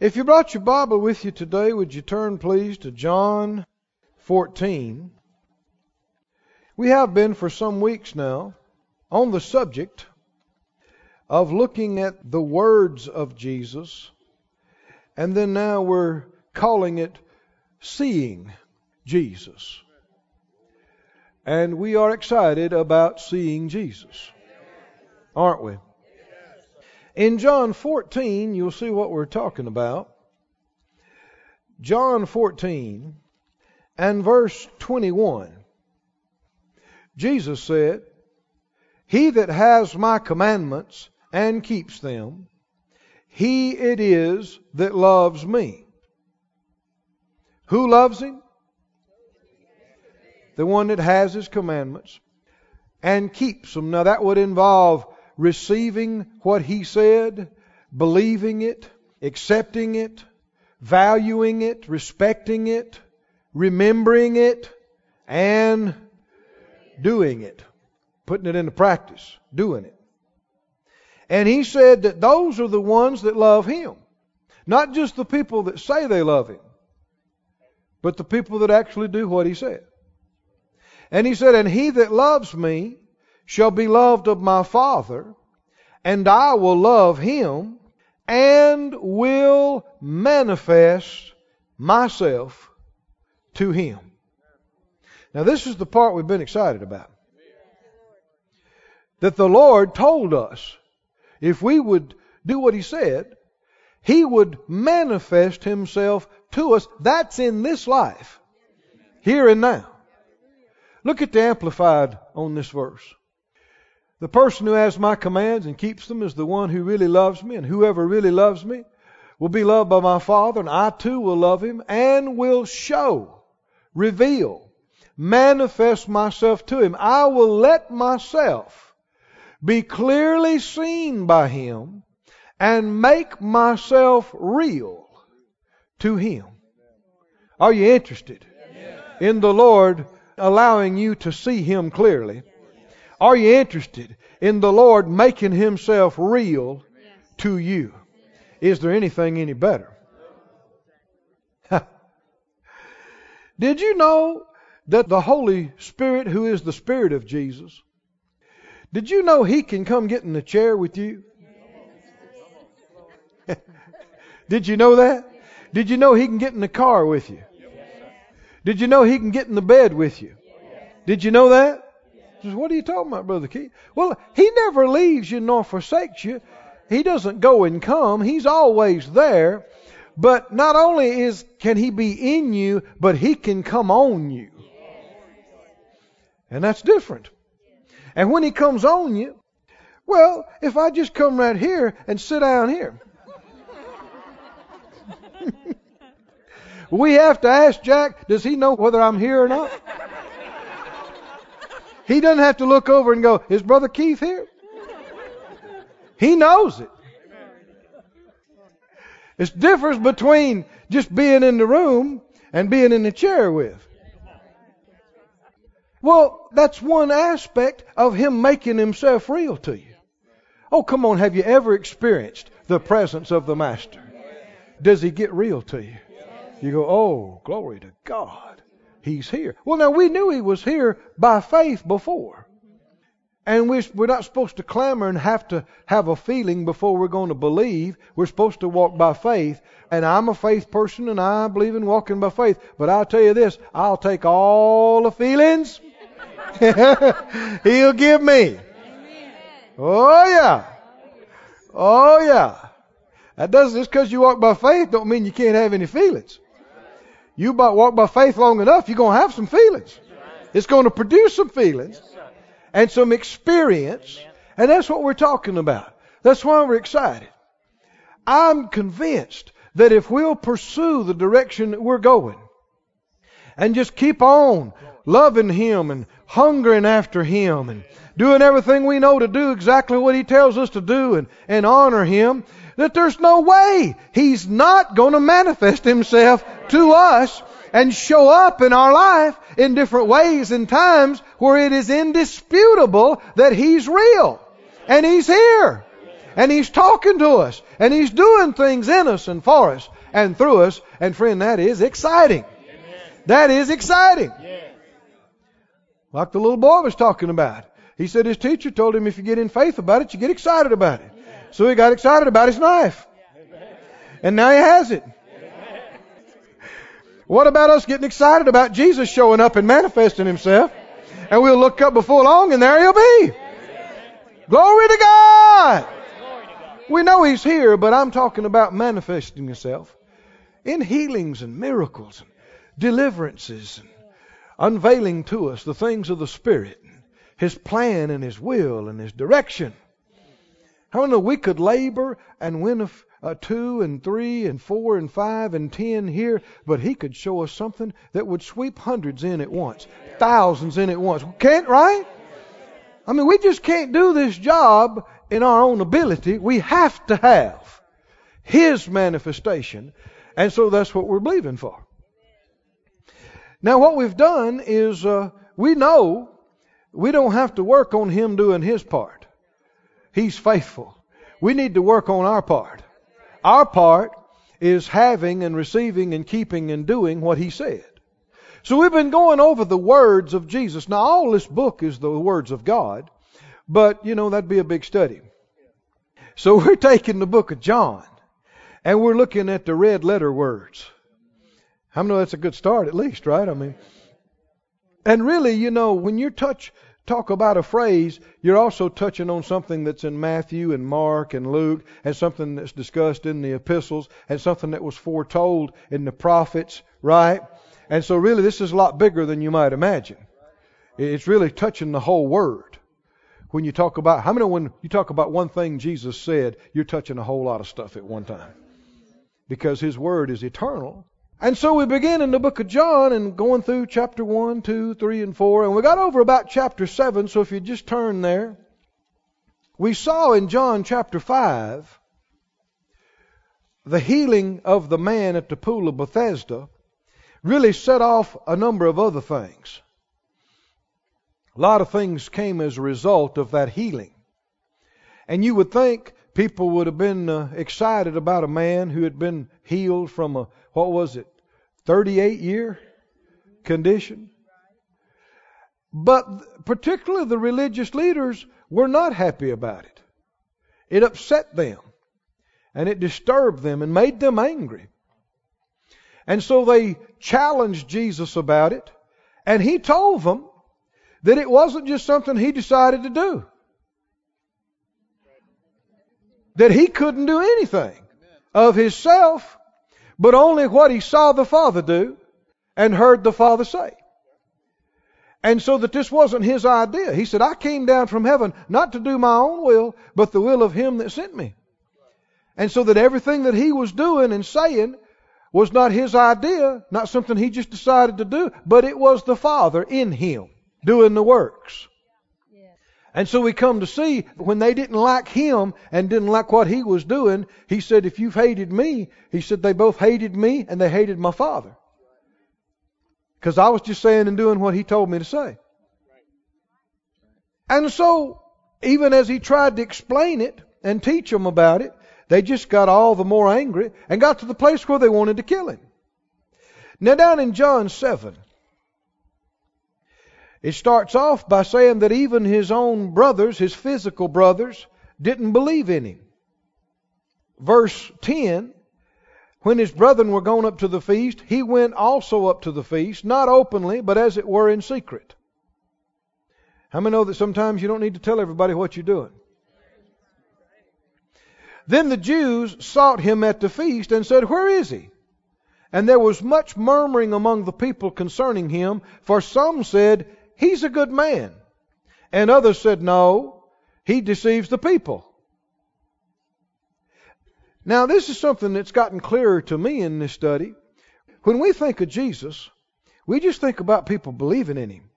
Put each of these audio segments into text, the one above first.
If you brought your Bible with you today, would you turn please to John 14? We have been for some weeks now on the subject of looking at the words of Jesus, and then now we're calling it seeing Jesus. And we are excited about seeing Jesus, aren't we? In John 14, you'll see what we're talking about. John 14 and verse 21. Jesus said, He that has my commandments and keeps them, he it is that loves me. Who loves him? The one that has his commandments and keeps them. Now that would involve receiving what he said, believing it, accepting it, valuing it, respecting it, remembering it, and doing it. Putting it into practice, doing it. And he said that those are the ones that love him. Not just the people that say they love him, but the people that actually do what he said. And he said, And he that loves me shall be loved of my Father, and I will love him and will manifest myself to him. Now, this is the part we've been excited about. That the Lord told us if we would do what He said, He would manifest Himself to us. That's in this life, here and now. Look at the Amplified on this verse. The person who has my commands and keeps them is the one who really loves me, and whoever really loves me will be loved by my Father, and I too will love him and will show, reveal, manifest myself to him. I will let myself be clearly seen by him and make myself real to him. Are you interested in the Lord allowing you to see him clearly? Are you interested in the Lord making himself real to you? Is there anything any better? Did you know that the Holy Spirit, who is the Spirit of Jesus, did you know He can come get in the chair with you? Did you know that? Did you know He can get in the car with you? Did you know He can get in the bed with you? Did you know that? What are you talking about, Brother Keith? Well, He never leaves you nor forsakes you. He doesn't go and come. He's always there. But not only is can He be in you, but He can come on you. And that's different. And when He comes on you, well, if I just come right here and sit down here, we have to ask Jack, does he know whether I'm here or not? He doesn't have to look over and go, is Brother Keith here? He knows it. It's difference between just being in the room and being in the chair with. Well, that's one aspect of him making himself real to you. Oh, come on, have you ever experienced the presence of the Master? Does he get real to you? You go, oh, glory to God. He's here. Well, now we knew he was here by faith before. And we're, not supposed to clamor and have to have a feeling before we're going to believe. We're supposed to walk by faith. And I'm a faith person and I believe in walking by faith. But I'll tell you this, I'll take all the feelings he'll give me. Oh yeah. Oh yeah. That doesn't just because you walk by faith don't mean you can't have any feelings. You walk by faith long enough, you're going to have some feelings. It's going to produce some feelings and some experience. And that's what we're talking about. That's why we're excited. I'm convinced that if we'll pursue the direction that we're going and just keep on loving Him and hungering after Him and doing everything we know to do exactly what He tells us to do and, and honor Him, that there's no way He's not going to manifest Himself to us and show up in our life in different ways and times where it is indisputable that He's real and He's here. And He's talking to us. And He's doing things in us and for us and through us. And friend, that is exciting. That is exciting. Like the little boy was talking about. He said his teacher told him if you get in faith about it, you get excited about it. So he got excited about his knife. And now he has it. What about us getting excited about Jesus showing up and manifesting himself? And we'll look up before long and there he'll be. Glory to God. We know he's here, but I'm talking about manifesting himself in healings and miracles and deliverances and unveiling to us the things of the Spirit, his plan and his will and his direction. How many we could labor and win a, a two and three and four and five and ten here, but he could show us something that would sweep hundreds in at once, thousands in at once. Can't, right? I mean, we just can't do this job in our own ability. We have to have his manifestation. And so that's what we're believing for. Now, what we've done is uh, we know we don't have to work on him doing his part. He's faithful. We need to work on our part. Our part is having and receiving and keeping and doing what he said. So we've been going over the words of Jesus. Now, all this book is the words of God, but, you know, that'd be a big study. So we're taking the book of John, and we're looking at the red letter words. I know that's a good start, at least, right? I mean, and really, you know, when you touch talk about a phrase, you're also touching on something that's in Matthew and Mark and Luke, and something that's discussed in the epistles, and something that was foretold in the prophets, right? And so, really, this is a lot bigger than you might imagine. It's really touching the whole word. When you talk about, how many when you talk about one thing Jesus said, you're touching a whole lot of stuff at one time. Because His word is eternal. And so we begin in the book of John and going through chapter 1, 2, 3, and 4. And we got over about chapter 7, so if you just turn there. We saw in John chapter 5 the healing of the man at the pool of Bethesda really set off a number of other things. A lot of things came as a result of that healing. And you would think people would have been uh, excited about a man who had been healed from a, what was it, 38 year condition. But particularly the religious leaders were not happy about it. It upset them and it disturbed them and made them angry. And so they challenged Jesus about it, and he told them that it wasn't just something he decided to do. That he couldn't do anything of himself, but only what he saw the Father do and heard the Father say. And so that this wasn't his idea. He said, I came down from heaven not to do my own will, but the will of him that sent me. And so that everything that he was doing and saying was not his idea, not something he just decided to do, but it was the Father in him doing the works. And so we come to see when they didn't like him and didn't like what he was doing, he said, If you've hated me, he said, they both hated me and they hated my Father. Because I was just saying and doing what he told me to say. And so, even as he tried to explain it and teach them about it, they just got all the more angry and got to the place where they wanted to kill him. Now, down in John 7, it starts off by saying that even his own brothers, his physical brothers, didn't believe in him. Verse 10 When his brethren were gone up to the feast, he went also up to the feast, not openly, but as it were in secret. How many know that sometimes you don't need to tell everybody what you're doing? Then the Jews sought him at the feast and said, Where is he? And there was much murmuring among the people concerning him, for some said, He's a good man. And others said, No, he deceives the people. Now, this is something that's gotten clearer to me in this study. When we think of Jesus, we just think about people believing in him.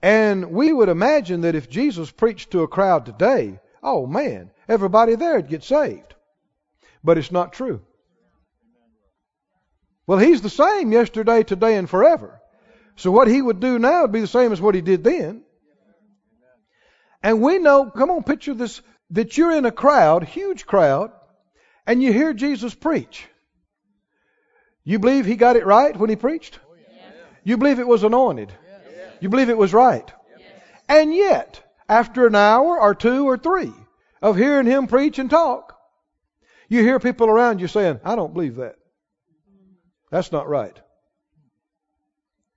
And we would imagine that if Jesus preached to a crowd today, oh man, everybody there would get saved. But it's not true. Well, he's the same yesterday, today, and forever. So what he would do now would be the same as what he did then. And we know, come on, picture this that you're in a crowd, huge crowd, and you hear Jesus preach. You believe he got it right when he preached? You believe it was anointed? You believe it was right? And yet, after an hour or two or three of hearing him preach and talk, you hear people around you saying, I don't believe that. That's not right.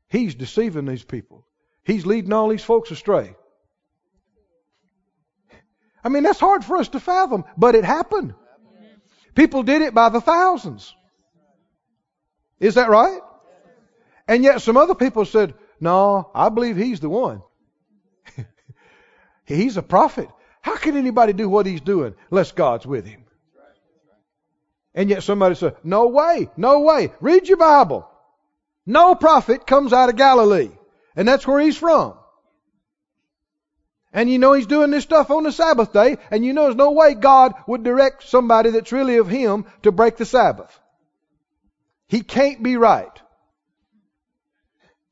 He's deceiving these people. He's leading all these folks astray. I mean, that's hard for us to fathom, but it happened. People did it by the thousands. Is that right? And yet some other people said, no, I believe he's the one. he's a prophet. How can anybody do what he's doing unless God's with him? And yet somebody said, no way, no way. Read your Bible. No prophet comes out of Galilee. And that's where he's from. And you know he's doing this stuff on the Sabbath day, and you know there's no way God would direct somebody that's really of him to break the Sabbath. He can't be right.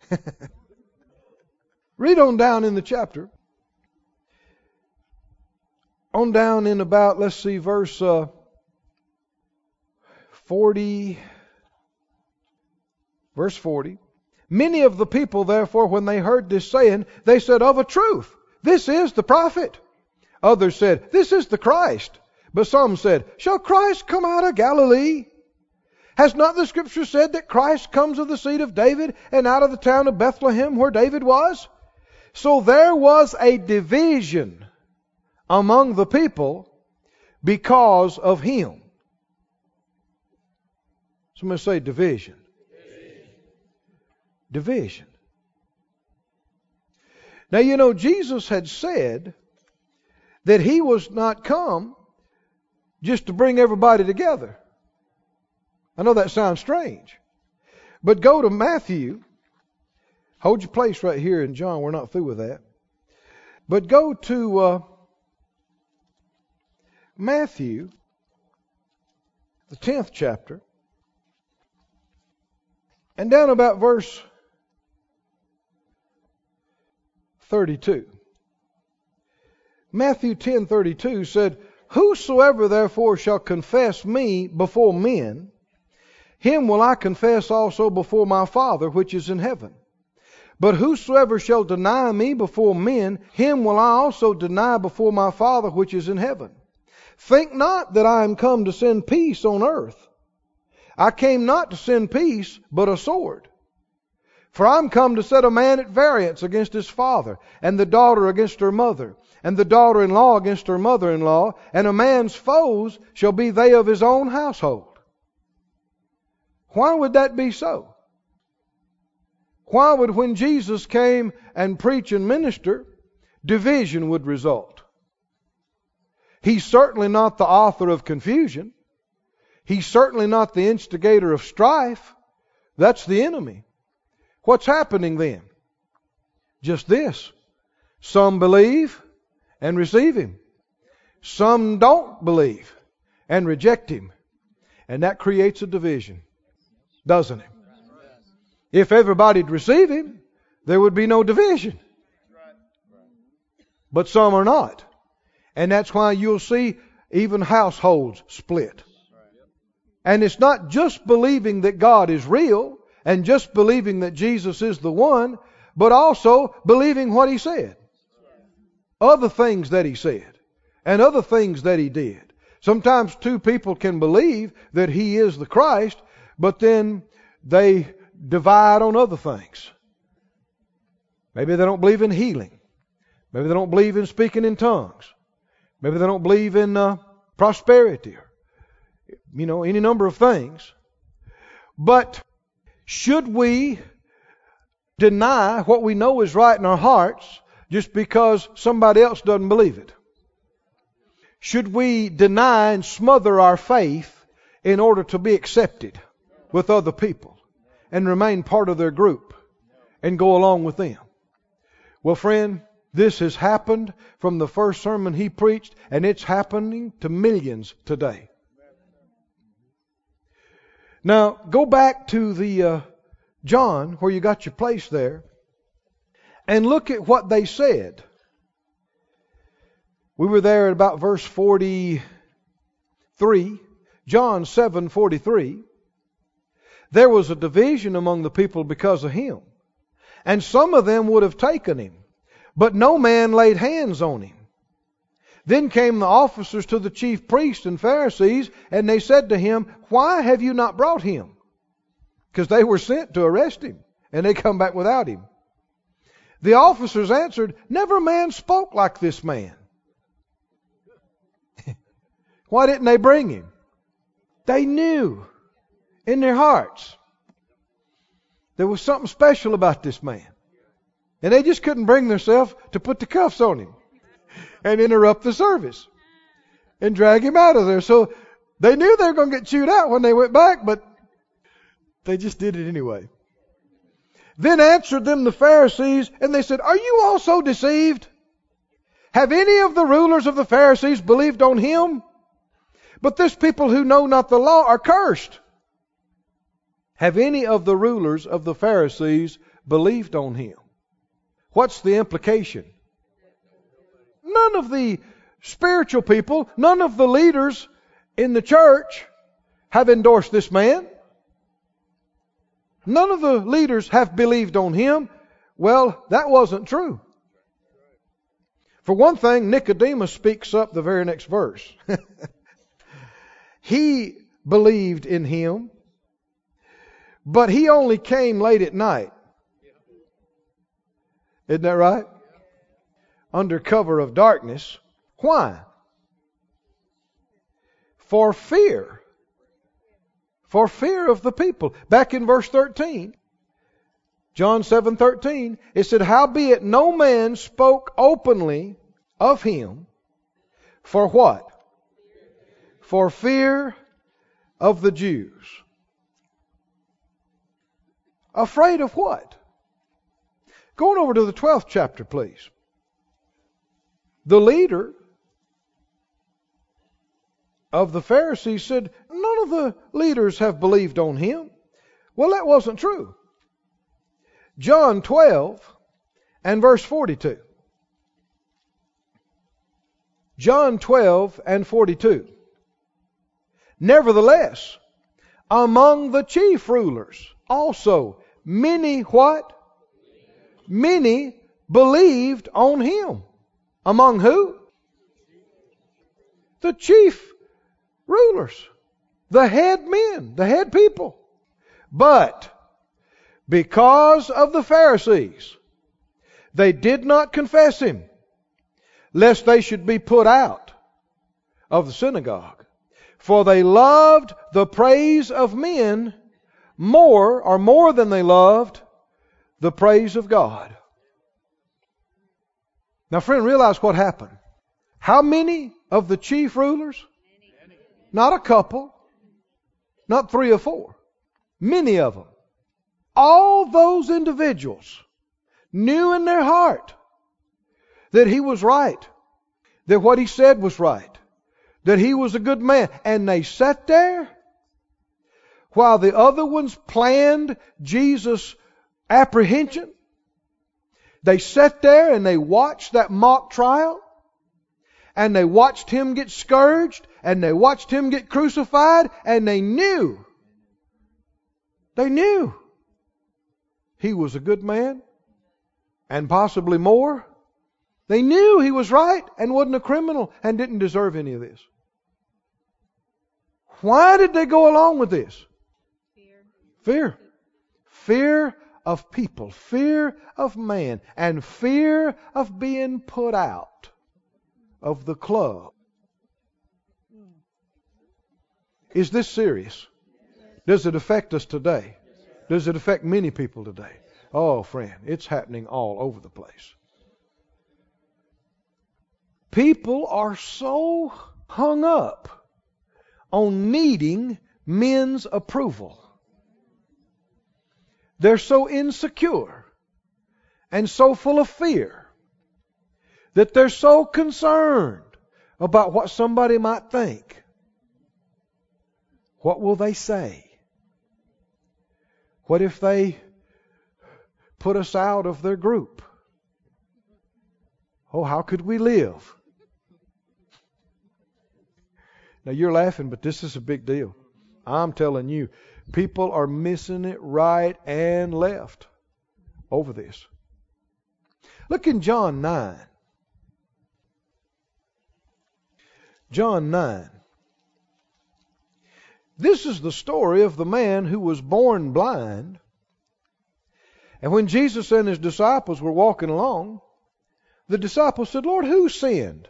Read on down in the chapter. On down in about, let's see, verse uh, 40. Verse 40. Many of the people, therefore, when they heard this saying, they said, Of a truth, this is the prophet. Others said, This is the Christ. But some said, Shall Christ come out of Galilee? Has not the scripture said that Christ comes of the seed of David and out of the town of Bethlehem where David was? So there was a division among the people because of him. Somebody say division. Division. Now, you know, Jesus had said that he was not come just to bring everybody together. I know that sounds strange. But go to Matthew. Hold your place right here in John. We're not through with that. But go to uh, Matthew, the 10th chapter, and down about verse 32. Matthew 10:32 said, "Whosoever therefore shall confess me before men, him will I confess also before my Father which is in heaven. But whosoever shall deny me before men, him will I also deny before my Father which is in heaven. Think not that I am come to send peace on earth. I came not to send peace, but a sword. For I'm come to set a man at variance against his father, and the daughter against her mother, and the daughter in law against her mother in law, and a man's foes shall be they of his own household. Why would that be so? Why would, when Jesus came and preach and minister, division would result? He's certainly not the author of confusion. He's certainly not the instigator of strife. That's the enemy. What's happening then? Just this. Some believe and receive Him. Some don't believe and reject Him. And that creates a division doesn't it? If everybody'd receive him, there would be no division. But some are not. And that's why you'll see even households split. And it's not just believing that God is real and just believing that Jesus is the one, but also believing what he said. Other things that he said and other things that he did. Sometimes two people can believe that he is the Christ but then they divide on other things. Maybe they don't believe in healing. Maybe they don't believe in speaking in tongues. Maybe they don't believe in uh, prosperity or, you know, any number of things. But should we deny what we know is right in our hearts just because somebody else doesn't believe it? Should we deny and smother our faith in order to be accepted? with other people and remain part of their group and go along with them. Well, friend, this has happened from the first sermon he preached, and it's happening to millions today. Now, go back to the uh, John, where you got your place there, and look at what they said. We were there at about verse 43, John 7:43. There was a division among the people because of him. And some of them would have taken him, but no man laid hands on him. Then came the officers to the chief priests and Pharisees, and they said to him, Why have you not brought him? Because they were sent to arrest him, and they come back without him. The officers answered, Never man spoke like this man. Why didn't they bring him? They knew in their hearts there was something special about this man. And they just couldn't bring themselves to put the cuffs on him and interrupt the service and drag him out of there. So they knew they were going to get chewed out when they went back, but they just did it anyway. Then answered them the Pharisees, and they said, Are you also deceived? Have any of the rulers of the Pharisees believed on him? But this people who know not the law are cursed. Have any of the rulers of the Pharisees believed on him? What's the implication? None of the spiritual people, none of the leaders in the church have endorsed this man. None of the leaders have believed on him. Well, that wasn't true. For one thing, Nicodemus speaks up the very next verse. he believed in him, but he only came late at night. Isn't that right? Under cover of darkness. Why? For fear for fear of the people. Back in verse 13, John 7:13, it said, "Howbeit no man spoke openly of him for what? For fear of the Jews." Afraid of what? Going over to the 12th chapter, please. The leader of the Pharisees said, None of the leaders have believed on him. Well, that wasn't true. John 12 and verse 42. John 12 and 42. Nevertheless, among the chief rulers also many what? Many believed on him. Among who? The chief rulers, the head men, the head people. But because of the Pharisees, they did not confess him, lest they should be put out of the synagogue. For they loved the praise of men more, or more than they loved the praise of God. Now, friend, realize what happened. How many of the chief rulers not a couple, not three or four, many of them. All those individuals knew in their heart that he was right, that what he said was right, that he was a good man. And they sat there while the other ones planned Jesus' apprehension. They sat there and they watched that mock trial and they watched him get scourged and they watched him get crucified and they knew, they knew he was a good man and possibly more. They knew he was right and wasn't a criminal and didn't deserve any of this. Why did they go along with this? Fear. Fear. Fear of people, fear of man, and fear of being put out of the club. Is this serious? Does it affect us today? Does it affect many people today? Oh, friend, it's happening all over the place. People are so hung up on needing men's approval. They're so insecure and so full of fear that they're so concerned about what somebody might think. What will they say? What if they put us out of their group? Oh, how could we live Now you're laughing, but this is a big deal. I'm telling you, people are missing it right and left over this. Look in John 9. John 9. This is the story of the man who was born blind. And when Jesus and his disciples were walking along, the disciples said, Lord, who sinned?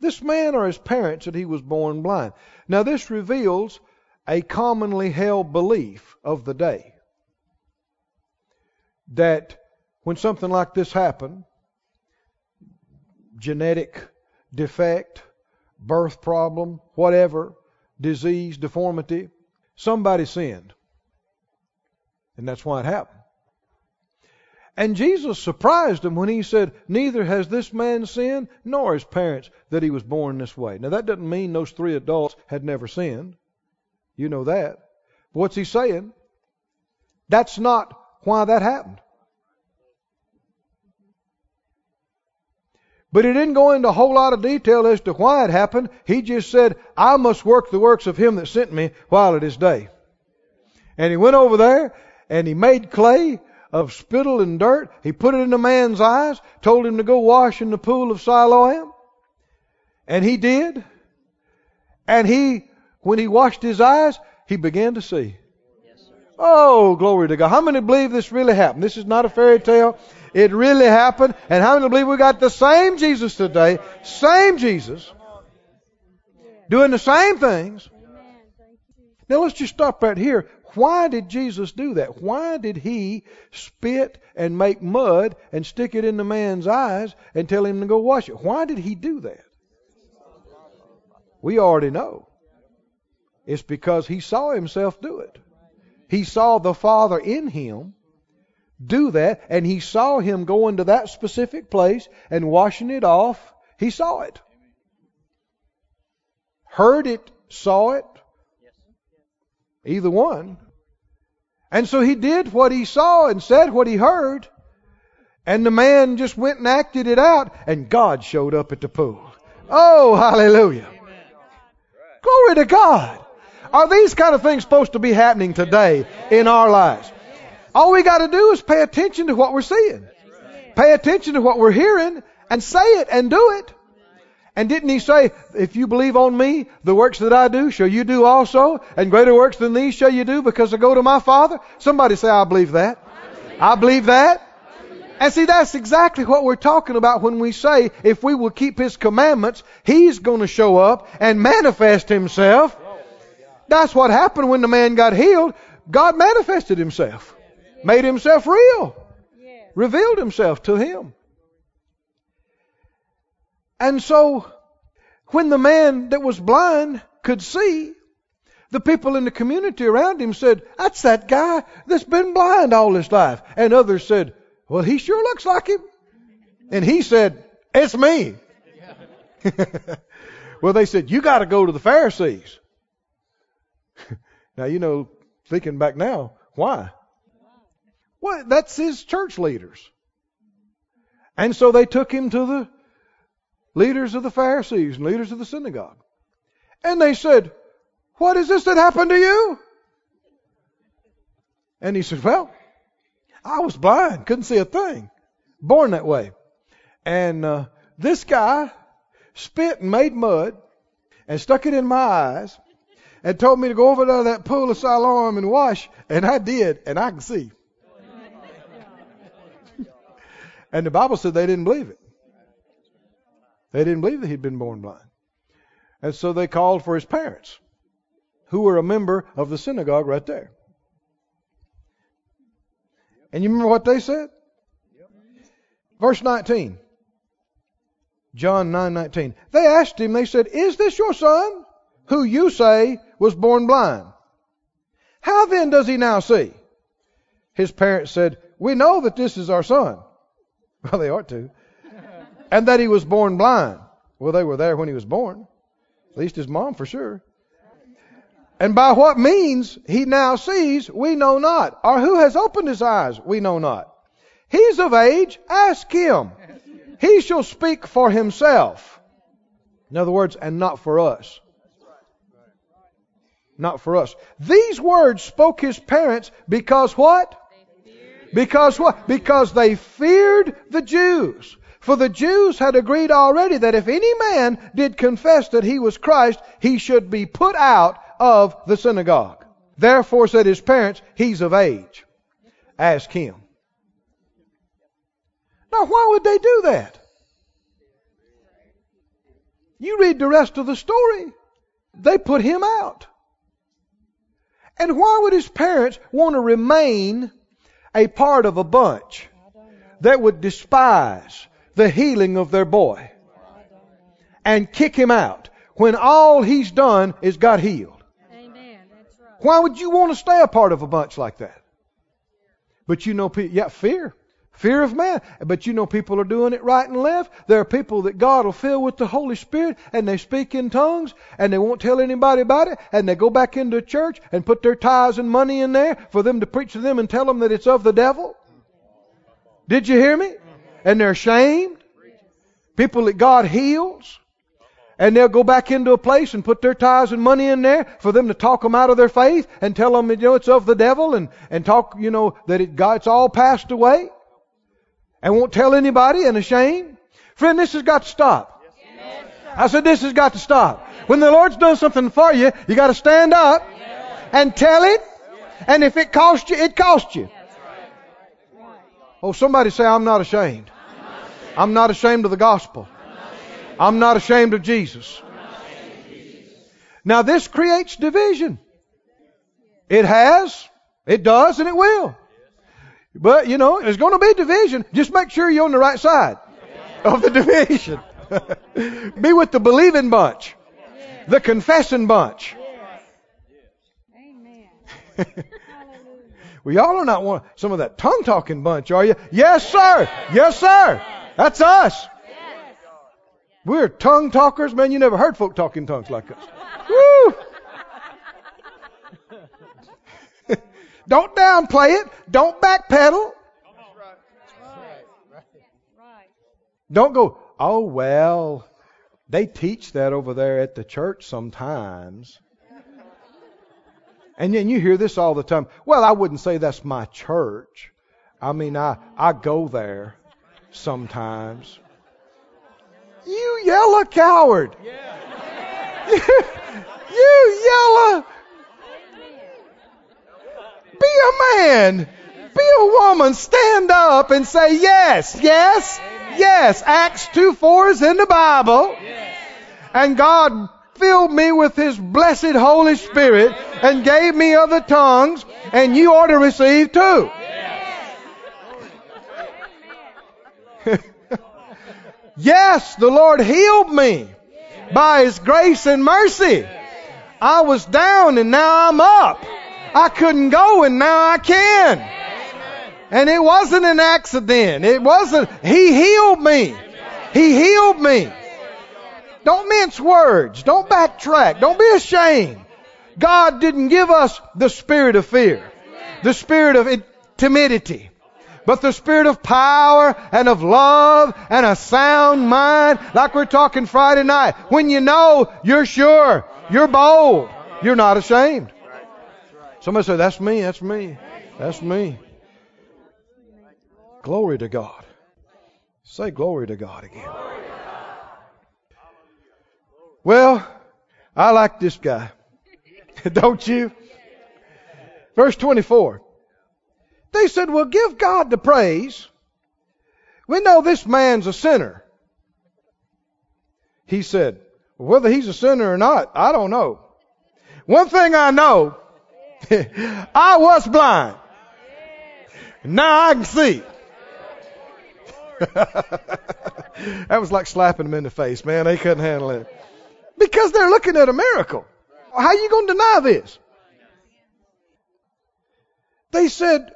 This man or his parents that he was born blind? Now, this reveals a commonly held belief of the day that when something like this happened, genetic defect, birth problem, whatever, disease, deformity, somebody sinned. And that's why it happened. And Jesus surprised him when he said, Neither has this man sinned, nor his parents, that he was born this way. Now, that doesn't mean those three adults had never sinned. You know that. What's he saying? That's not why that happened. But he didn't go into a whole lot of detail as to why it happened. He just said, I must work the works of him that sent me while it is day. And he went over there and he made clay of spittle and dirt. He put it in the man's eyes, told him to go wash in the pool of Siloam. And he did. And he, when he washed his eyes, he began to see. Oh, glory to God. How many believe this really happened? This is not a fairy tale. It really happened. And how many believe we got the same Jesus today? Same Jesus. Doing the same things. Now let's just stop right here. Why did Jesus do that? Why did he spit and make mud and stick it in the man's eyes and tell him to go wash it? Why did he do that? We already know. It's because he saw himself do it. He saw the Father in him do that, and he saw him going to that specific place and washing it off. He saw it. Heard it, saw it. Either one. And so he did what he saw and said what he heard. And the man just went and acted it out, and God showed up at the pool. Oh, hallelujah. Glory to God. Are these kind of things supposed to be happening today in our lives? All we got to do is pay attention to what we're seeing. Pay attention to what we're hearing and say it and do it. And didn't he say, if you believe on me, the works that I do shall you do also, and greater works than these shall you do because I go to my Father? Somebody say, I believe that. I believe that. And see, that's exactly what we're talking about when we say if we will keep His commandments, He's going to show up and manifest Himself. That's what happened when the man got healed. God manifested Himself made himself real, revealed himself to him. And so, when the man that was blind could see, the people in the community around him said, That's that guy that's been blind all his life. And others said, Well, he sure looks like him. And he said, It's me. well, they said, You got to go to the Pharisees. now, you know, thinking back now, why? Well, that's his church leaders. And so they took him to the leaders of the Pharisees and leaders of the synagogue. And they said, What is this that happened to you? And he said, Well, I was blind, couldn't see a thing, born that way. And uh, this guy spit and made mud and stuck it in my eyes and told me to go over to that pool of Siloam and wash, and I did, and I can see. And the Bible said they didn't believe it. They didn't believe that he'd been born blind. And so they called for his parents, who were a member of the synagogue right there. And you remember what they said? Verse 19. John 9:19. They asked him, they said, "Is this your son, who you say was born blind? How then does he now see?" His parents said, "We know that this is our son. Well, they ought to. And that he was born blind. Well, they were there when he was born. At least his mom for sure. And by what means he now sees, we know not. Or who has opened his eyes, we know not. He's of age, ask him. He shall speak for himself. In other words, and not for us. Not for us. These words spoke his parents because what? Because what? Because they feared the Jews. For the Jews had agreed already that if any man did confess that he was Christ, he should be put out of the synagogue. Therefore said his parents, he's of age. Ask him. Now why would they do that? You read the rest of the story. They put him out. And why would his parents want to remain a part of a bunch that would despise the healing of their boy and kick him out when all he's done is got healed. Amen. Right. Why would you want to stay a part of a bunch like that? But you know, yeah, fear. Fear of man. But you know, people are doing it right and left. There are people that God will fill with the Holy Spirit and they speak in tongues and they won't tell anybody about it and they go back into church and put their tithes and money in there for them to preach to them and tell them that it's of the devil. Did you hear me? and they're ashamed. People that God heals. And they'll go back into a place and put their tithes and money in there for them to talk them out of their faith and tell them, you know, it's of the devil and, and talk, you know, that it, God's all passed away. And won't tell anybody and ashamed. Friend, this has got to stop. I said this has got to stop. When the Lord's done something for you, you got to stand up and tell it. And if it costs you, it costs you. Oh, somebody say, I'm not ashamed. I'm not ashamed of the gospel. I'm not ashamed of Jesus. Now this creates division. It has, it does, and it will. But, you know, there's going to be division. Just make sure you're on the right side of the division. be with the believing bunch, the confessing bunch. Amen. well, y'all are not one, some of that tongue talking bunch, are you? Yes, sir. Yes, sir. That's us. We're tongue talkers, man. You never heard folk talk in tongues like us. Woo! Don't downplay it. Don't backpedal. Don't go, oh, well, they teach that over there at the church sometimes. And then you hear this all the time. Well, I wouldn't say that's my church. I mean, I, I go there sometimes. You yellow coward. you, you yellow. Be a man. Be a woman. Stand up and say yes, yes, yes. Acts 2 4 is in the Bible. And God filled me with His blessed Holy Spirit and gave me other tongues, and you ought to receive too. yes, the Lord healed me by His grace and mercy. I was down and now I'm up. I couldn't go and now I can. And it wasn't an accident. It wasn't, He healed me. He healed me. Don't mince words. Don't backtrack. Don't be ashamed. God didn't give us the spirit of fear, the spirit of timidity but the spirit of power and of love and a sound mind, like we're talking Friday night. When you know, you're sure, you're bold, you're not ashamed. Somebody say, That's me, that's me, that's me. Glory to God. Say glory to God again. Well, I like this guy. Don't you? Verse 24. They said, Well, give God the praise. We know this man's a sinner. He said, Whether he's a sinner or not, I don't know. One thing I know, I was blind. Now I can see. that was like slapping them in the face, man. They couldn't handle it. Because they're looking at a miracle. How are you going to deny this? They said,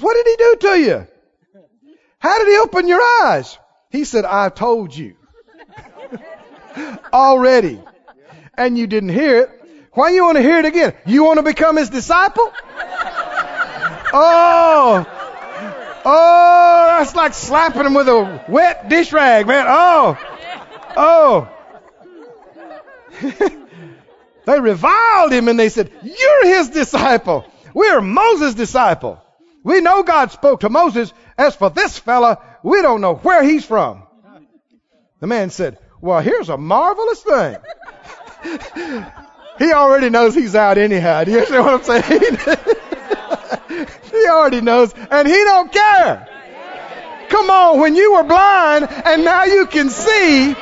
what did he do to you? How did he open your eyes? He said, I told you. Already. And you didn't hear it. Why you want to hear it again? You want to become his disciple? Oh. Oh, that's like slapping him with a wet dish rag, man. Oh. Oh. They reviled him and they said, You're his disciple. We're Moses' disciple. We know God spoke to Moses. As for this fella, we don't know where he's from. The man said, Well, here's a marvelous thing. he already knows he's out anyhow. Do you understand what I'm saying? he already knows, and he don't care. Come on, when you were blind and now you can see,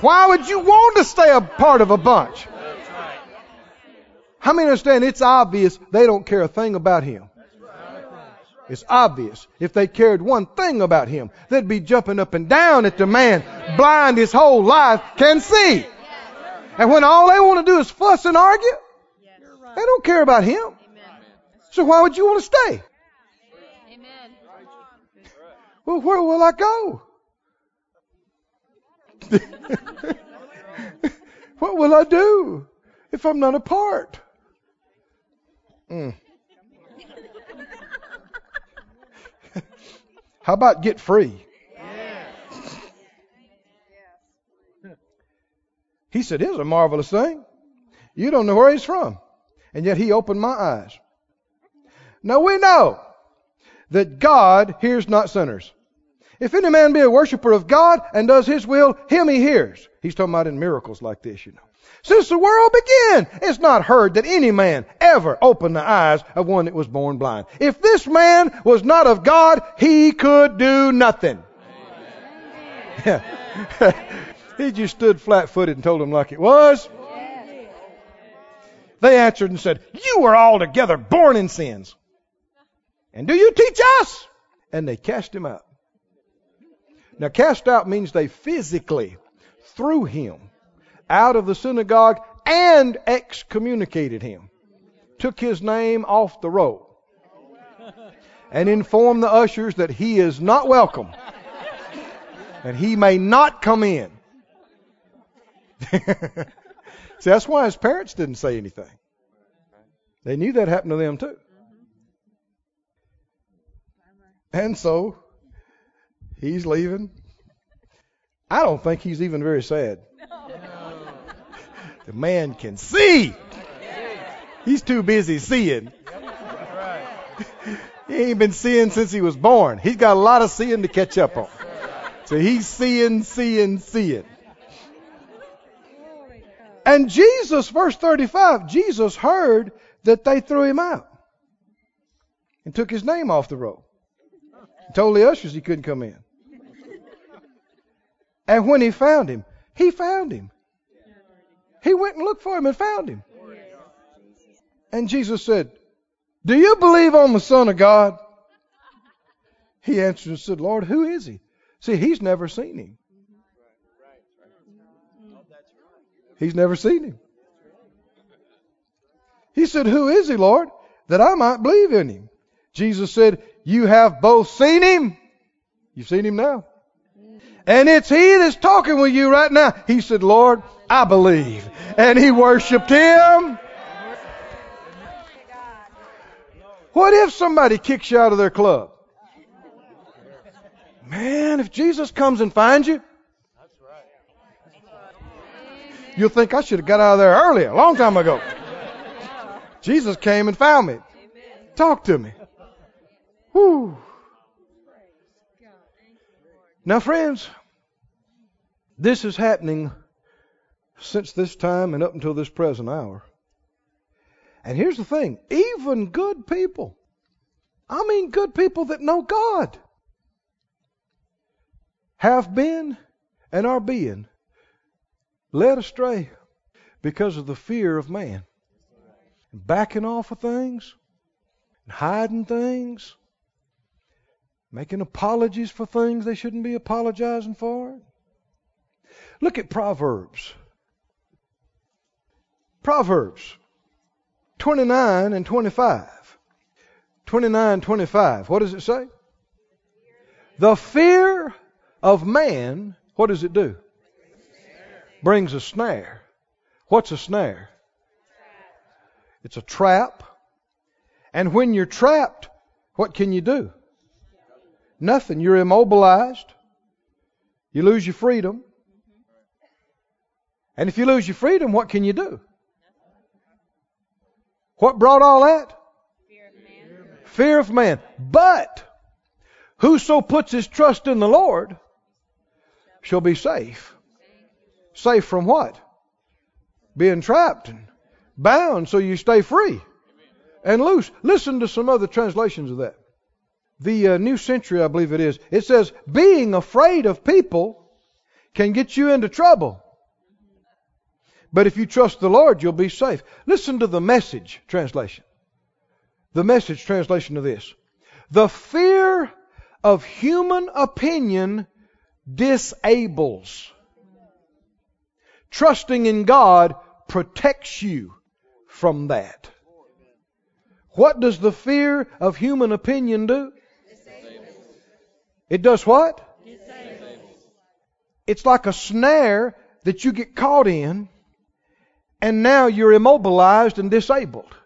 why would you want to stay a part of a bunch? How many understand it's obvious they don't care a thing about him? It's obvious. If they cared one thing about him, they'd be jumping up and down at the man, blind his whole life, can see. And when all they want to do is fuss and argue, they don't care about him. So why would you want to stay? Well, where will I go? what will I do if I'm not a part? Mm. How about get free? He said, Here's a marvelous thing. You don't know where he's from. And yet he opened my eyes. Now we know that God hears not sinners. If any man be a worshiper of God and does his will, him he hears. He's talking about in miracles like this, you know. Since the world began, it's not heard that any man ever opened the eyes of one that was born blind. If this man was not of God, he could do nothing. he just stood flat footed and told them like it was. They answered and said, You were altogether born in sins. And do you teach us? And they cast him out. Now, cast out means they physically threw him out of the synagogue and excommunicated him. Took his name off the roll. And informed the ushers that he is not welcome. And he may not come in. See, that's why his parents didn't say anything. They knew that happened to them too. And so he's leaving. I don't think he's even very sad. The man can see. He's too busy seeing. he ain't been seeing since he was born. He's got a lot of seeing to catch up on. So he's seeing, seeing, seeing. And Jesus, verse 35, Jesus heard that they threw him out and took his name off the roll. Told the ushers he couldn't come in. And when he found him, he found him. He went and looked for him and found him. And Jesus said, Do you believe on the Son of God? He answered and said, Lord, who is he? See, he's never seen him. He's never seen him. He said, Who is he, Lord? That I might believe in him. Jesus said, You have both seen him. You've seen him now. And it's he that's talking with you right now. He said, Lord, I believe. And he worshiped him. What if somebody kicks you out of their club? Man, if Jesus comes and finds you, you'll think I should have got out of there earlier, a long time ago. Jesus came and found me. Talk to me. Whew. Now, friends, this is happening since this time and up until this present hour. And here's the thing even good people, I mean good people that know God, have been and are being led astray because of the fear of man backing off of things, hiding things, making apologies for things they shouldn't be apologizing for. Look at Proverbs. Proverbs 29 and 25. 29 25. What does it say? The fear of man, what does it do? Brings a snare. What's a snare? It's a trap. And when you're trapped, what can you do? Nothing. You're immobilized. You lose your freedom. And if you lose your freedom, what can you do? What brought all that? Fear of man. Fear of man. But whoso puts his trust in the Lord shall be safe. Safe from what? Being trapped and bound so you stay free and loose. Listen to some other translations of that. The uh, New Century, I believe it is, it says, being afraid of people can get you into trouble. But if you trust the Lord, you'll be safe. Listen to the message translation. The message translation of this. The fear of human opinion disables. Trusting in God protects you from that. What does the fear of human opinion do? It does what? It's like a snare that you get caught in, and now you're immobilized and disabled.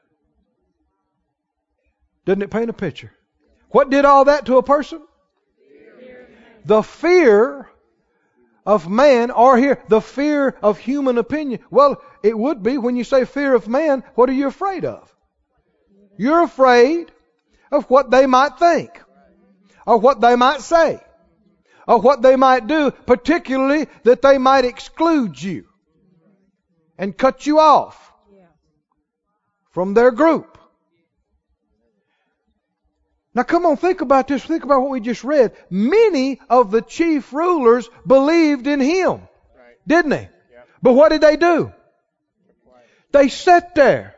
Doesn't it paint a picture? What did all that to a person? The fear of man, or here, the fear of human opinion. Well, it would be when you say fear of man, what are you afraid of? You're afraid of what they might think, or what they might say, or what they might do, particularly that they might exclude you and cut you off from their group. Now come on, think about this. Think about what we just read. Many of the chief rulers believed in him. Didn't they? But what did they do? They sat there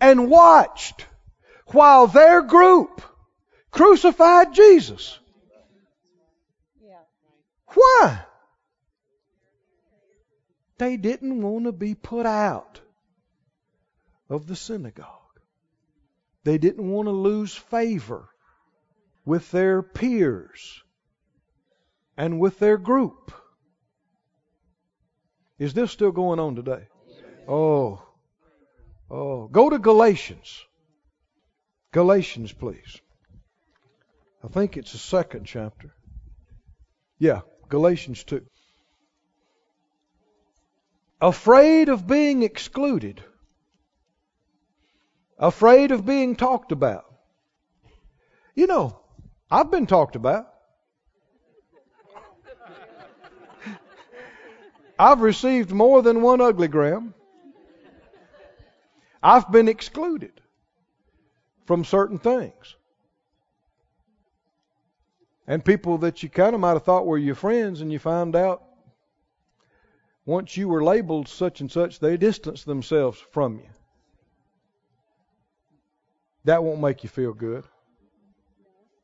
and watched while their group crucified Jesus. Why? They didn't want to be put out of the synagogue. They didn't want to lose favor with their peers and with their group. Is this still going on today? Oh. Oh. Go to Galatians. Galatians, please. I think it's the second chapter. Yeah, Galatians 2. Afraid of being excluded. Afraid of being talked about. You know, I've been talked about. I've received more than one ugly gram. I've been excluded from certain things. And people that you kind of might have thought were your friends, and you find out once you were labeled such and such, they distanced themselves from you. That won't make you feel good.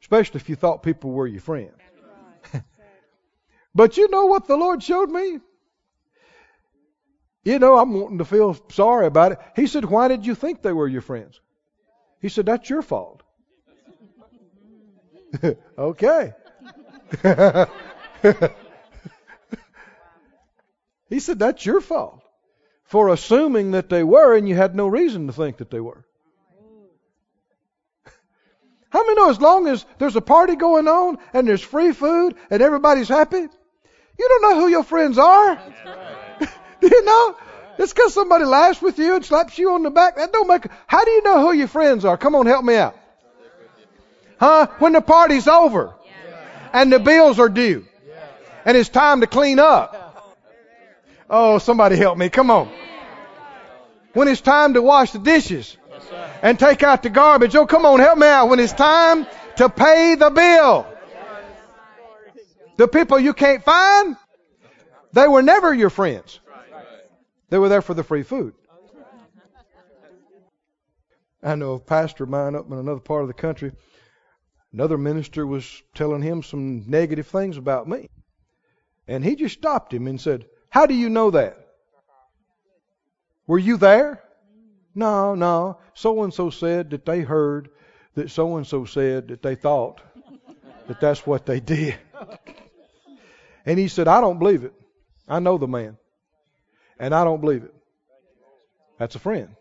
Especially if you thought people were your friends. but you know what the Lord showed me? You know, I'm wanting to feel sorry about it. He said, Why did you think they were your friends? He said, That's your fault. okay. he said, That's your fault for assuming that they were and you had no reason to think that they were. How many know as long as there's a party going on and there's free food and everybody's happy, you don't know who your friends are? do you know? Just because somebody laughs with you and slaps you on the back, that don't make. How do you know who your friends are? Come on, help me out. Huh? When the party's over and the bills are due and it's time to clean up. Oh, somebody help me. Come on. When it's time to wash the dishes and take out the garbage. Oh, come on, help me out. When it's time to pay the bill. The people you can't find, they were never your friends. They were there for the free food. I know a pastor of mine up in another part of the country, another minister was telling him some negative things about me. And he just stopped him and said, How do you know that? Were you there? No, no. So and so said that they heard that so and so said that they thought that that's what they did. And he said, I don't believe it. I know the man. And I don't believe it. That's a friend.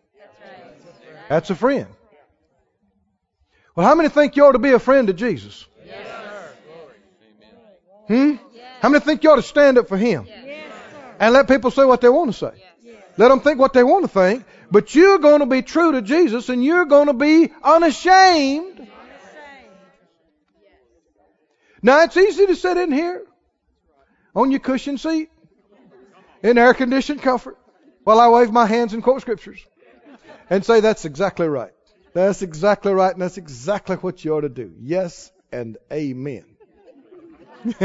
That's a friend. Well, how many think you ought to be a friend to Jesus? Yes, Hmm? How many think you ought to stand up for him? Yes, And let people say what they want to say. Let them think what they want to think. But you're going to be true to Jesus and you're going to be unashamed. Now it's easy to sit in here on your cushion seat in air conditioned comfort while I wave my hands and quote scriptures and say that's exactly right. That's exactly right and that's exactly what you ought to do. Yes and amen.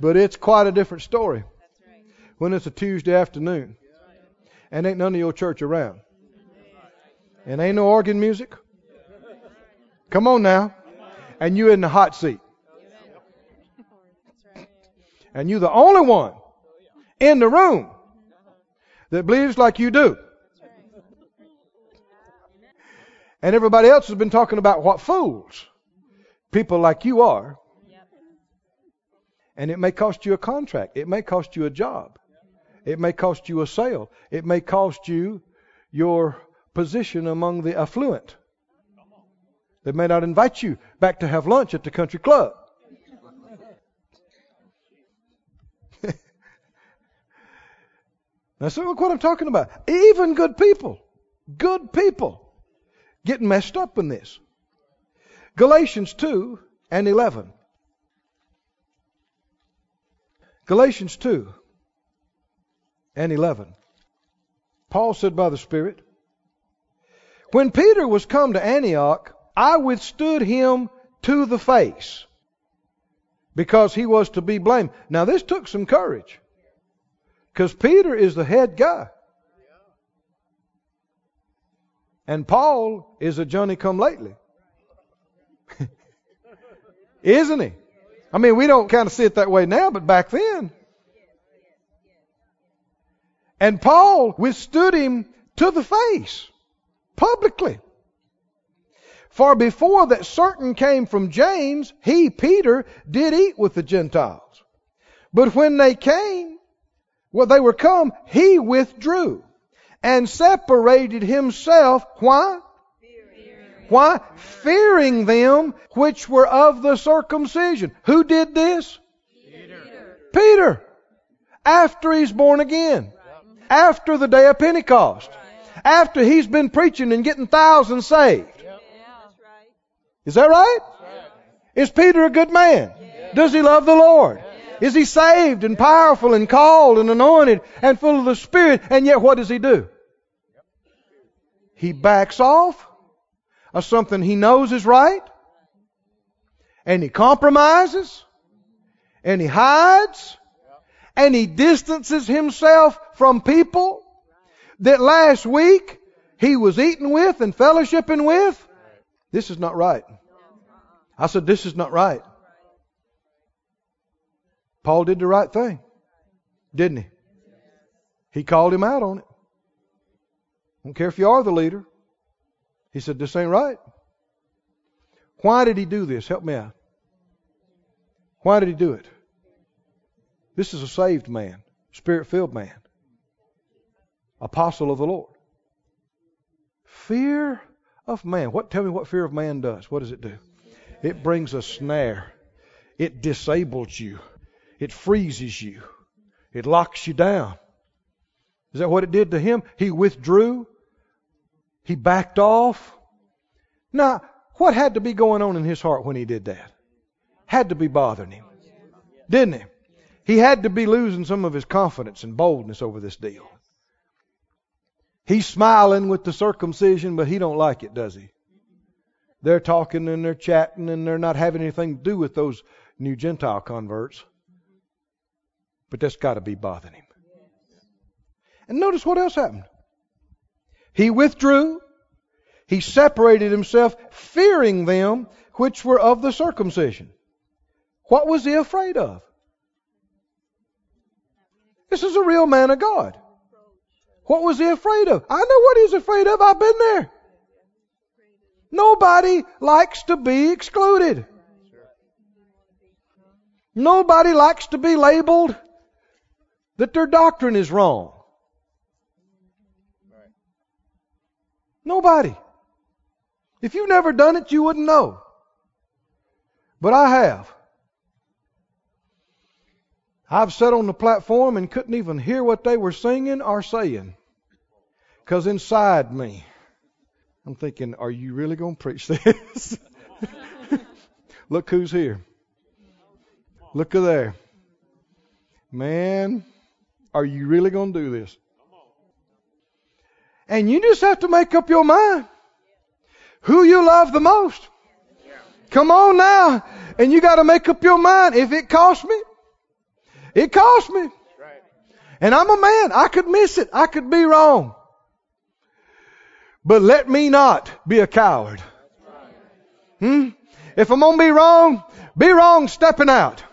but it's quite a different story when it's a Tuesday afternoon and ain't none of your church around. And ain't no organ music. Come on now. And you in the hot seat. And you the only one in the room that believes like you do. And everybody else has been talking about what fools people like you are. And it may cost you a contract. It may cost you a job. It may cost you a sale. It may cost you your position among the affluent. They may not invite you back to have lunch at the country club. now, see, look what I'm talking about. Even good people, good people, get messed up in this. Galatians 2 and 11. Galatians 2 and 11. Paul said by the Spirit, When Peter was come to Antioch, I withstood him to the face because he was to be blamed. Now, this took some courage because Peter is the head guy. And Paul is a Johnny come lately. Isn't he? I mean, we don't kind of see it that way now, but back then. And Paul withstood him to the face, publicly. For before that certain came from James, he, Peter, did eat with the Gentiles. But when they came, well, they were come, he withdrew and separated himself. Why? Why? Fearing them which were of the circumcision. Who did this? Peter. Peter. After he's born again. After the day of Pentecost. After he's been preaching and getting thousands saved. Is that right? Is Peter a good man? Does he love the Lord? Is he saved and powerful and called and anointed and full of the Spirit? And yet what does he do? He backs off of something he knows is right. And he compromises. And he hides. And he distances himself from people that last week he was eating with and fellowshipping with. This is not right. I said, This is not right. Paul did the right thing, didn't he? He called him out on it. Don't care if you are the leader. He said, This ain't right. Why did he do this? Help me out. Why did he do it? This is a saved man, spirit filled man, apostle of the Lord. Fear of man. What tell me what fear of man does? What does it do? It brings a snare. It disables you. It freezes you. It locks you down. Is that what it did to him? He withdrew. He backed off. Now, what had to be going on in his heart when he did that? Had to be bothering him. Didn't he? He had to be losing some of his confidence and boldness over this deal. He's smiling with the circumcision, but he don't like it, does he? They're talking and they're chatting and they're not having anything to do with those new Gentile converts. But that's got to be bothering him. And notice what else happened. He withdrew. He separated himself, fearing them which were of the circumcision. What was he afraid of? This is a real man of God. What was he afraid of? I know what he's afraid of. I've been there. Nobody likes to be excluded. Nobody likes to be labeled that their doctrine is wrong. Nobody. If you've never done it, you wouldn't know. But I have. I've sat on the platform and couldn't even hear what they were singing or saying. Because inside me, I'm thinking, are you really going to preach this? Look who's here. Look there. Man, are you really going to do this? And you just have to make up your mind who you love the most. Come on now. And you got to make up your mind. If it costs me, it costs me. And I'm a man. I could miss it. I could be wrong. But let me not be a coward. Hmm? If I'm going to be wrong, be wrong stepping out.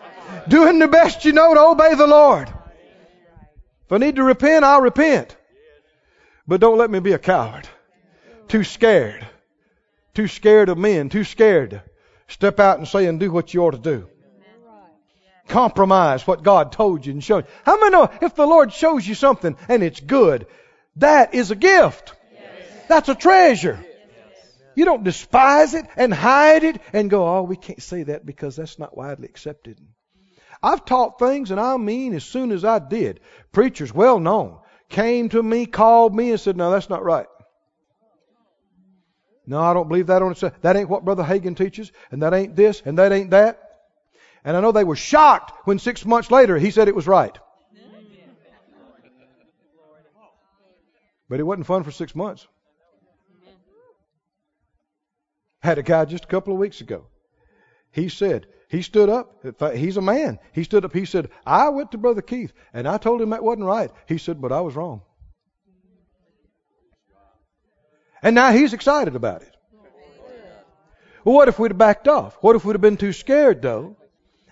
Doing the best you know to obey the Lord. If I need to repent, I'll repent. But don't let me be a coward. Too scared. Too scared of men. Too scared to step out and say and do what you ought to do. Compromise what God told you and showed you. How many know if the Lord shows you something and it's good, that is a gift? That's a treasure. You don't despise it and hide it and go, oh, we can't say that because that's not widely accepted. I've taught things, and I mean as soon as I did, preachers well known came to me, called me, and said, no, that's not right. No, I don't believe that on itself. That ain't what Brother Hagin teaches, and that ain't this, and that ain't that. And I know they were shocked when six months later he said it was right. But it wasn't fun for six months. Had a guy just a couple of weeks ago. He said, he stood up. He's a man. He stood up. He said, I went to Brother Keith and I told him that wasn't right. He said, but I was wrong. And now he's excited about it. Well, what if we'd have backed off? What if we'd have been too scared, though?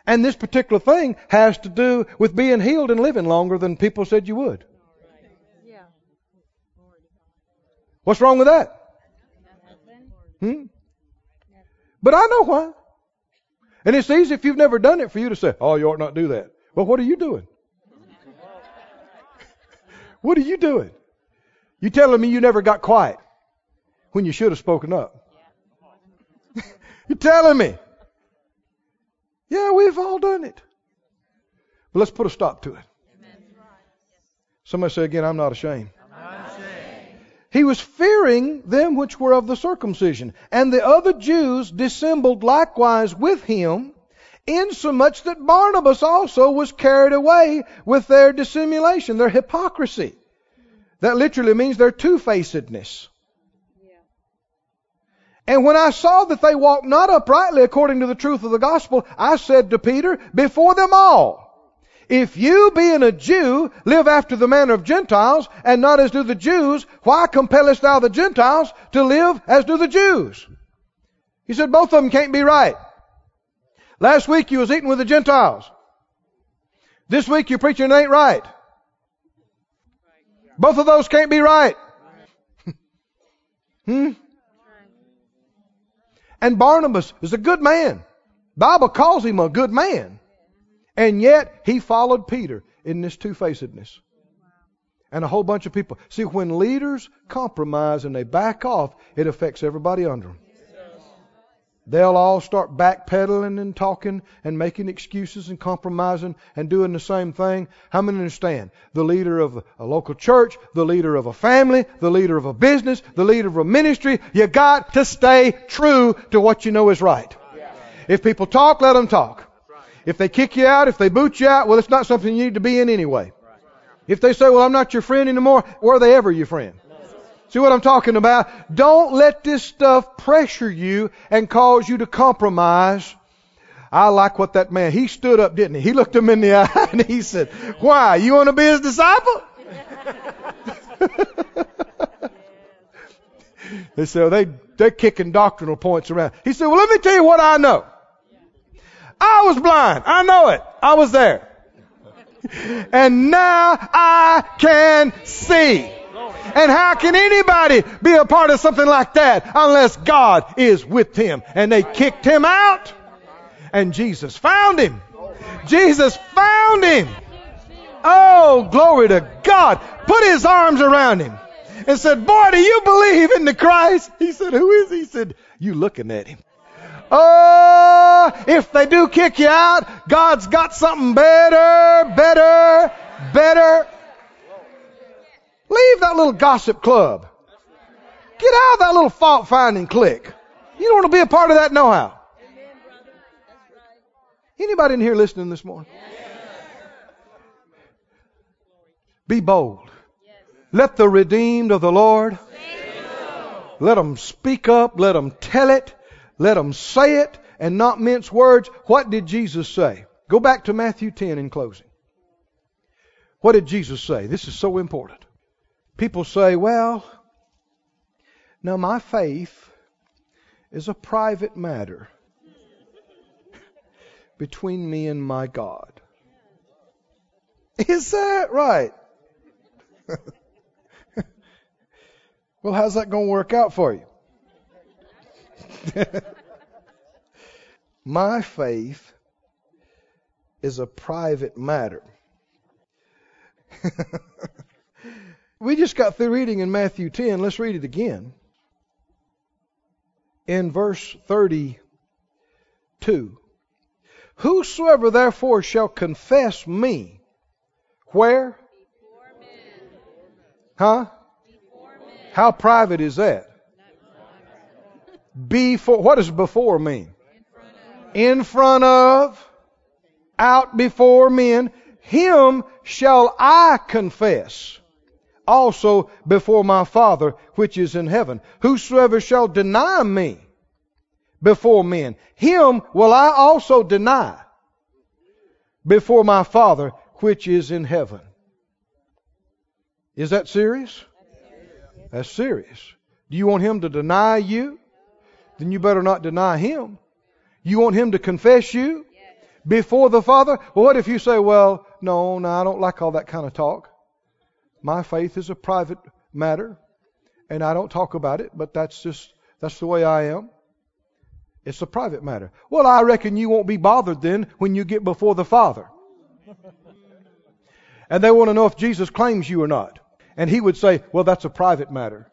And this particular thing has to do with being healed and living longer than people said you would. What's wrong with that? Hmm? But I know why. And it's easy if you've never done it for you to say, oh, you ought not do that. Well, what are you doing? what are you doing? You telling me you never got quiet when you should have spoken up? You're telling me. Yeah, we've all done it. But let's put a stop to it. Somebody say again, I'm not ashamed. He was fearing them which were of the circumcision. And the other Jews dissembled likewise with him, insomuch that Barnabas also was carried away with their dissimulation, their hypocrisy. That literally means their two-facedness. And when I saw that they walked not uprightly according to the truth of the gospel, I said to Peter, before them all, if you, being a Jew, live after the manner of Gentiles, and not as do the Jews, why compellest thou the Gentiles to live as do the Jews? He said both of them can't be right. Last week you was eating with the Gentiles. This week you're preaching it ain't right. Both of those can't be right. hmm? And Barnabas is a good man. Bible calls him a good man. And yet, he followed Peter in this two facedness. And a whole bunch of people. See, when leaders compromise and they back off, it affects everybody under them. They'll all start backpedaling and talking and making excuses and compromising and doing the same thing. How many understand? The leader of a local church, the leader of a family, the leader of a business, the leader of a ministry, you got to stay true to what you know is right. If people talk, let them talk. If they kick you out, if they boot you out, well, it's not something you need to be in anyway. If they say, well, I'm not your friend anymore, were they ever your friend? See what I'm talking about? Don't let this stuff pressure you and cause you to compromise. I like what that man, he stood up, didn't he? He looked him in the eye and he said, why? You want to be his disciple? they said, well, they, they're kicking doctrinal points around. He said, well, let me tell you what I know. I was blind. I know it. I was there. And now I can see. And how can anybody be a part of something like that unless God is with him? And they kicked him out. And Jesus found him. Jesus found him. Oh, glory to God. Put his arms around him and said, Boy, do you believe in the Christ? He said, Who is he? He said, You looking at him. Oh, if they do kick you out, God's got something better, better, better. Leave that little gossip club. Get out of that little fault finding clique. You don't want to be a part of that know how. Anybody in here listening this morning? Be bold. Let the redeemed of the Lord let them speak up. Let them tell it. Let them say it and not mince words. What did Jesus say? Go back to Matthew 10 in closing. What did Jesus say? This is so important. People say, well, now my faith is a private matter between me and my God. Is that right? well, how's that going to work out for you? my faith is a private matter. we just got through reading in Matthew 10. Let's read it again. In verse 32. Whosoever therefore shall confess me, where? Huh? How private is that? Before, what does before mean? In front of, out before men, him shall I confess also before my Father which is in heaven. Whosoever shall deny me before men, him will I also deny before my Father which is in heaven. Is that serious? That's serious. Do you want him to deny you? Then you better not deny him. You want him to confess you before the Father? Well, what if you say, well, no, no, I don't like all that kind of talk. My faith is a private matter, and I don't talk about it, but that's just, that's the way I am. It's a private matter. Well, I reckon you won't be bothered then when you get before the Father. And they want to know if Jesus claims you or not. And he would say, Well, that's a private matter.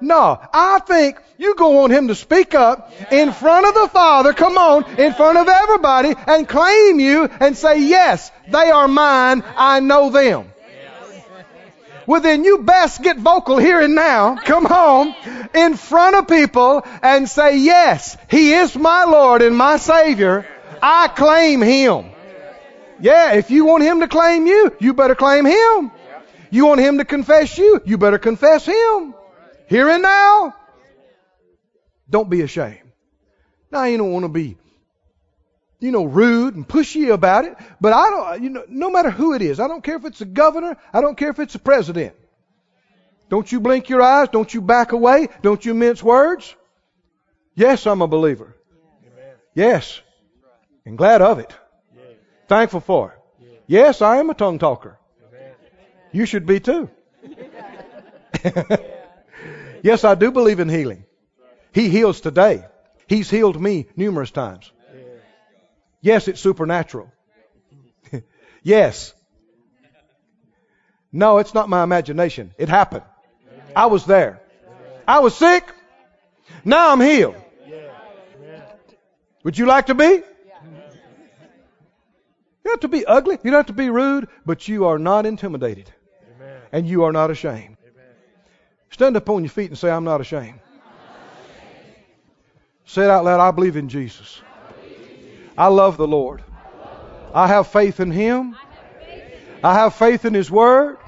No, I think you go on him to speak up in front of the Father, come on, in front of everybody, and claim you and say, Yes, they are mine, I know them. Well, then you best get vocal here and now. Come home in front of people and say, Yes, He is my Lord and my Savior. I claim Him. Yeah, if you want Him to claim you, you better claim Him. You want Him to confess you, you better confess Him. Here and now. Don't be ashamed. Now, you don't want to be, you know, rude and pushy about it, but I don't, you know, no matter who it is, I don't care if it's a governor, I don't care if it's a president. Don't you blink your eyes, don't you back away, don't you mince words. Yes, I'm a believer. Yes. And glad of it. Thankful for it. Yes, I am a tongue talker. You should be too. yes, I do believe in healing. He heals today. He's healed me numerous times. Yes, it's supernatural. yes. No, it's not my imagination. It happened. I was there. I was sick. Now I'm healed. Would you like to be? You don't have to be ugly. You don't have to be rude, but you are not intimidated. And you are not ashamed. Stand up on your feet and say, I'm not ashamed. Say it out loud. I believe in Jesus. I love the Lord. I have faith in Him. I have faith in His Word.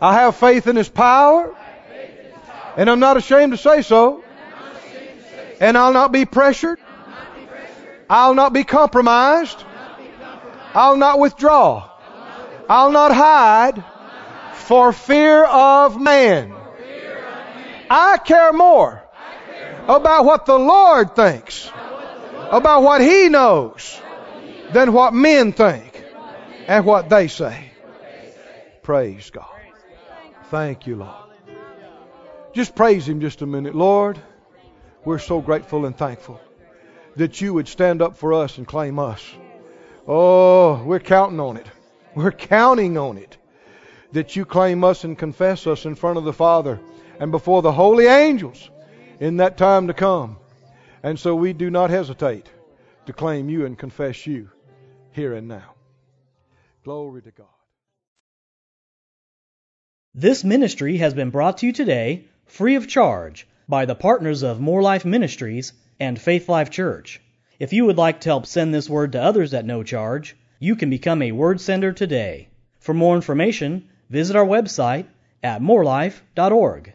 I have faith in His power. And I'm not ashamed to say so. And I'll not be pressured. I'll not be compromised. I'll not withdraw. I'll not hide for fear of man. I care more about what the Lord thinks, about what He knows, than what men think and what they say. Praise God. Thank you, Lord. Just praise Him just a minute. Lord, we're so grateful and thankful that you would stand up for us and claim us. Oh, we're counting on it. We're counting on it that you claim us and confess us in front of the Father and before the holy angels in that time to come. And so we do not hesitate to claim you and confess you here and now. Glory to God. This ministry has been brought to you today free of charge by the partners of Moore Life Ministries and Faith Life Church. If you would like to help send this word to others at no charge, you can become a word sender today. For more information, visit our website at moorelife.org.